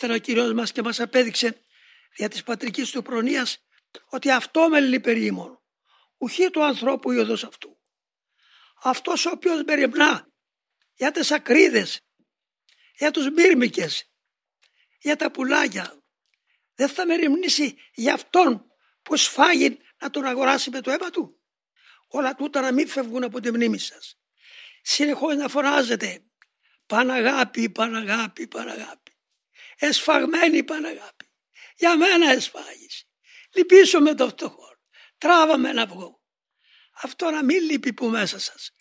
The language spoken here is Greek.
Θέλω ο Κύριος μας και μας απέδειξε δια της πατρικής του προνοίας ότι αυτό με λυπερήμων, ουχή του ανθρώπου ιωδός αυτού. Αυτός ο οποίος μεριμνά για τις ακρίδες, για τους μύρμικες, για τα πουλάκια, δεν θα μεριμνήσει για αυτόν που σφάγει να τον αγοράσει με το αίμα του. Όλα τούτα να μην φεύγουν από τη μνήμη σας. Συνεχώς να φωνάζετε Παναγάπη, Παναγάπη, Παναγάπη. Εσφαγμένη Παναγάπη. Για μένα εσφάγεις. Λυπήσω με το φτωχό. Τράβαμε να βγω. Αυτό να μην λείπει που μέσα σας.